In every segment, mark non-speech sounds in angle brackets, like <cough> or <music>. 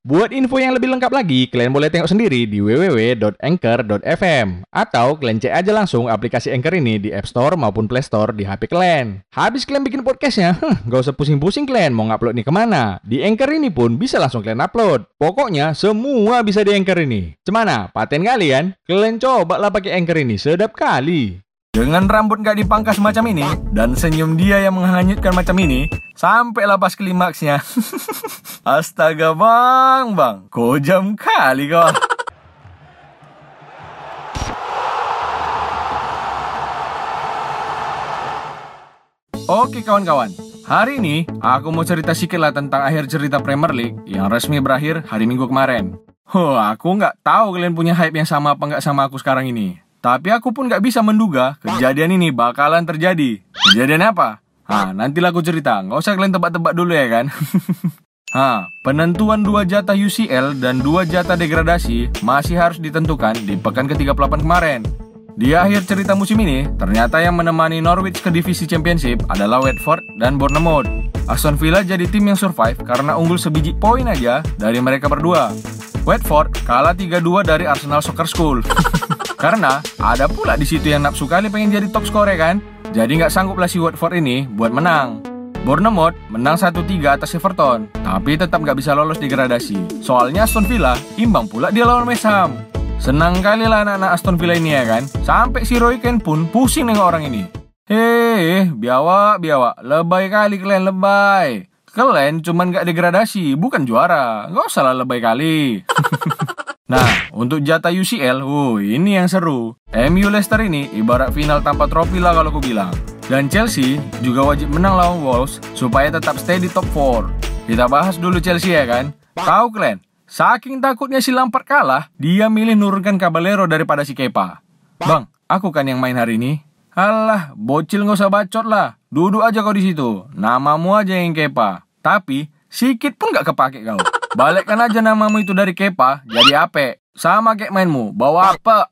Buat info yang lebih lengkap lagi, kalian boleh tengok sendiri di www.anchor.fm atau kalian cek aja langsung aplikasi Anchor ini di App Store maupun Play Store di HP kalian. Habis kalian bikin podcastnya, huh, gak usah pusing-pusing kalian mau ngupload nih ke mana. Di Anchor ini pun bisa langsung kalian upload. Pokoknya semua bisa di Anchor ini. Cemana? Paten kalian? Kalian coba lah pakai Anchor ini, sedap kali. Dengan rambut gak dipangkas macam ini dan senyum dia yang menghanyutkan macam ini, sampailah pas klimaksnya. <laughs> Astaga bang, bang, kojam kali kau. <laughs> Oke kawan-kawan, hari ini aku mau cerita sedikit lah tentang akhir cerita Premier League yang resmi berakhir hari Minggu kemarin. Huh, aku nggak tahu kalian punya hype yang sama apa nggak sama aku sekarang ini. Tapi aku pun nggak bisa menduga kejadian ini bakalan terjadi. Kejadian apa? Hah, nantilah aku cerita. Nggak usah kalian tebak-tebak dulu ya kan? <laughs> Ha, penentuan dua jatah UCL dan dua jatah degradasi masih harus ditentukan di pekan ke-38 kemarin. Di akhir cerita musim ini, ternyata yang menemani Norwich ke divisi championship adalah Watford dan Bournemouth. Aston Villa jadi tim yang survive karena unggul sebiji poin aja dari mereka berdua. Watford kalah 3-2 dari Arsenal Soccer School. <laughs> karena ada pula di situ yang nafsu kali pengen jadi top scorer kan? Jadi nggak sangguplah si Watford ini buat menang. Bournemouth menang 1-3 atas Everton, tapi tetap nggak bisa lolos degradasi. Soalnya Aston Villa imbang pula dia lawan West Ham. Senang kali lah anak-anak Aston Villa ini ya kan. Sampai si Roy Keane pun pusing nengok orang ini. Hei, biawak, biawak. Lebay kali kalian, lebay. Kalian cuman nggak degradasi, bukan juara. Nggak usah lah lebay kali. <laughs> nah, untuk jatah UCL, wuh, ini yang seru. MU Leicester ini ibarat final tanpa trofi lah kalau aku bilang. Dan Chelsea juga wajib menang lawan Wolves supaya tetap stay di top 4. Kita bahas dulu Chelsea ya kan. Tahu kalian, saking takutnya si Lampard kalah, dia milih nurunkan Caballero daripada si Kepa. Bang, aku kan yang main hari ini. Alah, bocil nggak usah bacot lah. Duduk aja kau di situ. Namamu aja yang Kepa. Tapi, sikit pun gak kepake kau. Balikkan aja namamu itu dari Kepa, jadi Ape. Sama kayak mainmu, bawa apa?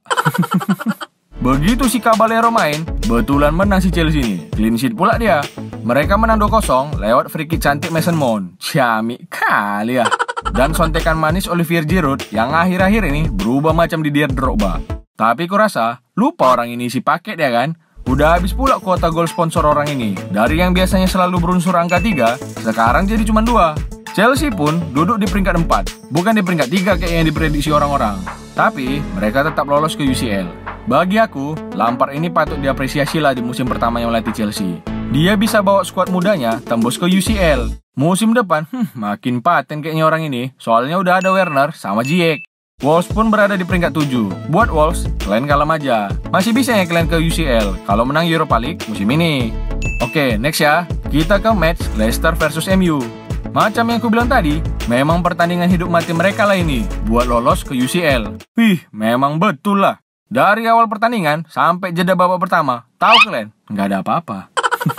<laughs> Begitu si Caballero main, betulan menang si Chelsea ini. Clean sheet pula dia. Mereka menang 2-0 lewat free kick cantik Mason Mount. Ciamik kali ya. Dan sontekan manis Olivier Giroud yang akhir-akhir ini berubah macam di Dier Drogba. Tapi kurasa lupa orang ini si paket ya kan? Udah habis pula kuota gol sponsor orang ini. Dari yang biasanya selalu berunsur angka 3, sekarang jadi cuma 2. Chelsea pun duduk di peringkat 4, bukan di peringkat 3 kayak yang diprediksi orang-orang. Tapi mereka tetap lolos ke UCL. Bagi aku, Lampard ini patut diapresiasi lah di musim pertama yang melatih Chelsea. Dia bisa bawa skuad mudanya tembus ke UCL. Musim depan, hmm, makin paten kayaknya orang ini. Soalnya udah ada Werner sama Ziyech. Wolves pun berada di peringkat 7. Buat Wolves, kalian kalem aja. Masih bisa ya kalian ke UCL kalau menang Europa League musim ini. Oke, next ya. Kita ke match Leicester versus MU. Macam yang aku bilang tadi, memang pertandingan hidup mati mereka lah ini buat lolos ke UCL. Wih, memang betul lah. Dari awal pertandingan sampai jeda babak pertama, tahu kalian? Nggak ada apa-apa.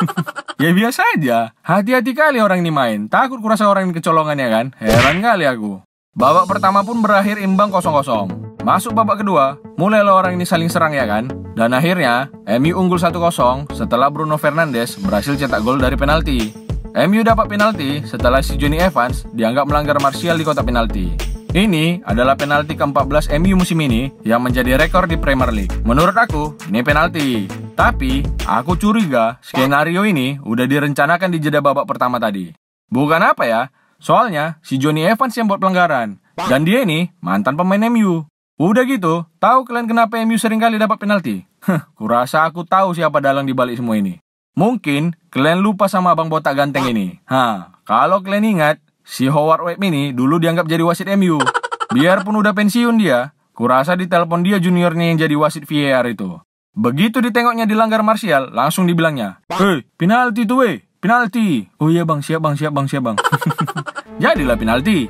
<laughs> ya biasa aja. Hati-hati kali orang ini main. Takut kurasa orang ini kecolongan ya kan? Heran kali aku. Babak pertama pun berakhir imbang kosong-kosong. Masuk babak kedua, mulailah orang ini saling serang ya kan? Dan akhirnya, MU unggul 1-0 setelah Bruno Fernandes berhasil cetak gol dari penalti. MU dapat penalti setelah si Johnny Evans dianggap melanggar Martial di kotak penalti. Ini adalah penalti ke-14 MU musim ini yang menjadi rekor di Premier League. Menurut aku, ini penalti. Tapi, aku curiga skenario ini udah direncanakan di jeda babak pertama tadi. Bukan apa ya, soalnya si Johnny Evans yang buat pelanggaran. Dan dia ini mantan pemain MU. Udah gitu, tahu kalian kenapa MU sering kali dapat penalti? Heh, kurasa aku tahu siapa dalang di balik semua ini. Mungkin kalian lupa sama abang botak ganteng ini. Ha, kalau kalian ingat, Si Howard Webb ini dulu dianggap jadi wasit MU. Biarpun udah pensiun dia, kurasa di telepon dia juniornya yang jadi wasit VAR itu. Begitu ditengoknya dilanggar Martial, langsung dibilangnya, Hei, penalti tuh weh, penalti. Oh iya bang, siap bang, siap bang, siap bang. <laughs> Jadilah penalti.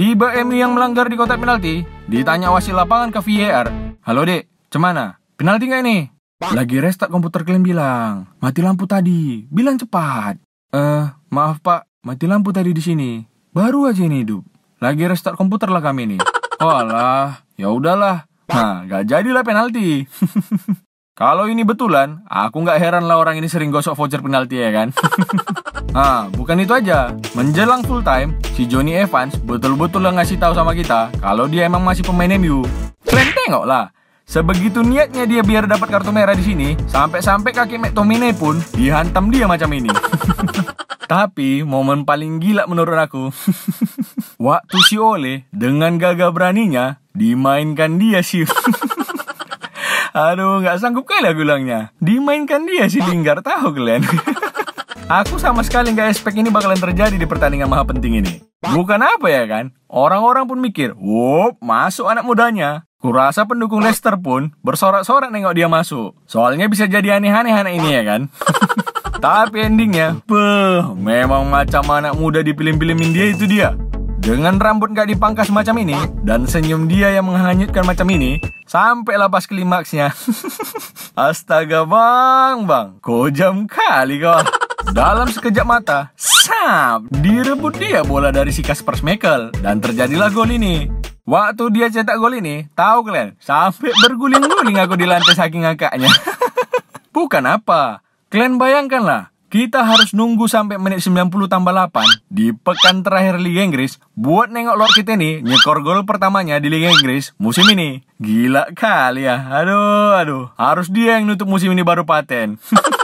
Tiba MU yang melanggar di kotak penalti, ditanya wasit lapangan ke VAR. Halo dek, cemana? Penalti nggak ini? Lagi restart komputer kalian bilang, mati lampu tadi. Bilang cepat. Eh, maaf pak, mati lampu tadi di sini. Baru aja ini hidup. Lagi restart komputer lah kami ini. Oh alah, ya udahlah. Nah, gak jadilah penalti. <laughs> Kalau ini betulan, aku nggak heran lah orang ini sering gosok voucher penalti ya kan. <laughs> Nah, bukan itu aja. Menjelang full time, si Johnny Evans betul-betul ngasih tahu sama kita kalau dia emang masih pemain MU. Kalian tengok lah. Sebegitu niatnya dia biar dapat kartu merah di sini, sampai-sampai kaki McTominay pun dihantam dia macam ini. <laughs> Tapi momen paling gila menurut aku, <laughs> waktu si Ole dengan gagah beraninya dimainkan dia sih. <laughs> Aduh, nggak sanggup kali aku bilangnya. Dimainkan dia si Lingard, tahu kalian? Aku sama sekali nggak expect ini bakalan terjadi di pertandingan maha penting ini. Bukan apa ya kan? Orang-orang pun mikir, wup, masuk anak mudanya. Kurasa pendukung Leicester pun bersorak-sorak nengok dia masuk. Soalnya bisa jadi aneh-aneh anak ini ya kan? <laughs> Tapi endingnya, beh, memang macam anak muda dipilih-pilihin dia itu dia. Dengan rambut gak dipangkas macam ini, dan senyum dia yang menghanyutkan macam ini, sampailah pas klimaksnya. <laughs> Astaga bang, bang, kojam kali kau. Dalam sekejap mata, sap, direbut dia bola dari si Kasper Schmeichel dan terjadilah gol ini. Waktu dia cetak gol ini, tahu kalian, sampai berguling-guling aku di lantai saking ngakaknya. <laughs> Bukan apa, kalian bayangkanlah, kita harus nunggu sampai menit 90 tambah 8 di pekan terakhir Liga Inggris buat nengok Lord kita nih nyekor gol pertamanya di Liga Inggris musim ini. Gila kali ya. Aduh, aduh. Harus dia yang nutup musim ini baru paten. <laughs>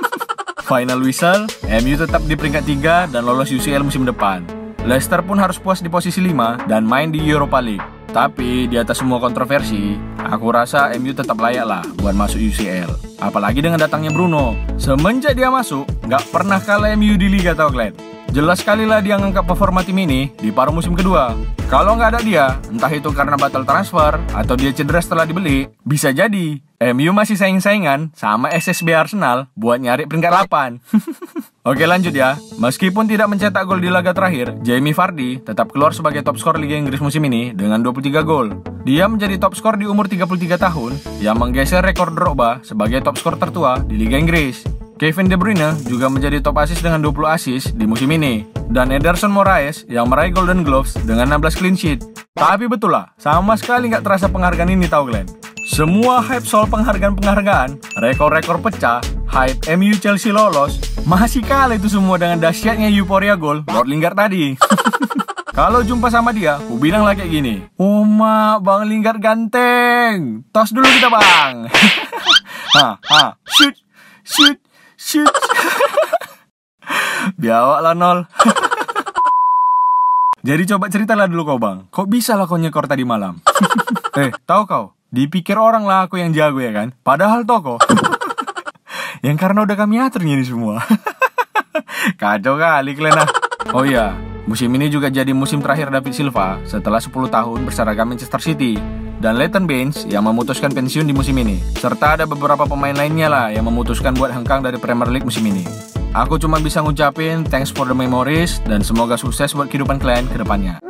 Final whistle, MU tetap di peringkat 3 dan lolos UCL musim depan. Leicester pun harus puas di posisi 5 dan main di Europa League. Tapi di atas semua kontroversi, aku rasa MU tetap layak lah buat masuk UCL. Apalagi dengan datangnya Bruno. Semenjak dia masuk, nggak pernah kalah MU di Liga kalian. Jelas sekali lah dia ngangkat performa tim ini di paruh musim kedua. Kalau nggak ada dia, entah itu karena batal transfer atau dia cedera setelah dibeli, bisa jadi MU masih saing-saingan sama SSB Arsenal buat nyari peringkat 8. <laughs> Oke lanjut ya. Meskipun tidak mencetak gol di laga terakhir, Jamie Vardy tetap keluar sebagai top skor Liga Inggris musim ini dengan 23 gol. Dia menjadi top skor di umur 33 tahun yang menggeser rekor Drogba sebagai top skor tertua di Liga Inggris. Kevin De Bruyne juga menjadi top assist dengan 20 assist di musim ini. Dan Ederson Moraes yang meraih Golden Gloves dengan 16 clean sheet. Tapi betul lah, sama sekali nggak terasa penghargaan ini tau Glenn. Semua hype soal penghargaan-penghargaan, rekor-rekor pecah, hype MU Chelsea lolos, masih kalah itu semua dengan dahsyatnya euforia gol Lord Lingard tadi. <laughs> Kalau jumpa sama dia, ku bilang lah kayak gini. Oh Bang Lingard ganteng. Tos dulu kita bang. <laughs> ha, ha, shoot, shoot, shoot. <laughs> Biawak lah nol. Jadi coba ceritalah dulu kau bang, kok bisa lah kau nyekor tadi malam? eh, tahu kau? Dipikir orang lah aku yang jago ya kan? Padahal toko. <laughs> yang karena udah kami atur ini semua. <laughs> Kacau kali kalian ah. Oh iya, musim ini juga jadi musim terakhir David Silva setelah 10 tahun berseragam Manchester City dan Leighton Baines yang memutuskan pensiun di musim ini. Serta ada beberapa pemain lainnya lah yang memutuskan buat hengkang dari Premier League musim ini. Aku cuma bisa ngucapin thanks for the memories dan semoga sukses buat kehidupan kalian ke depannya.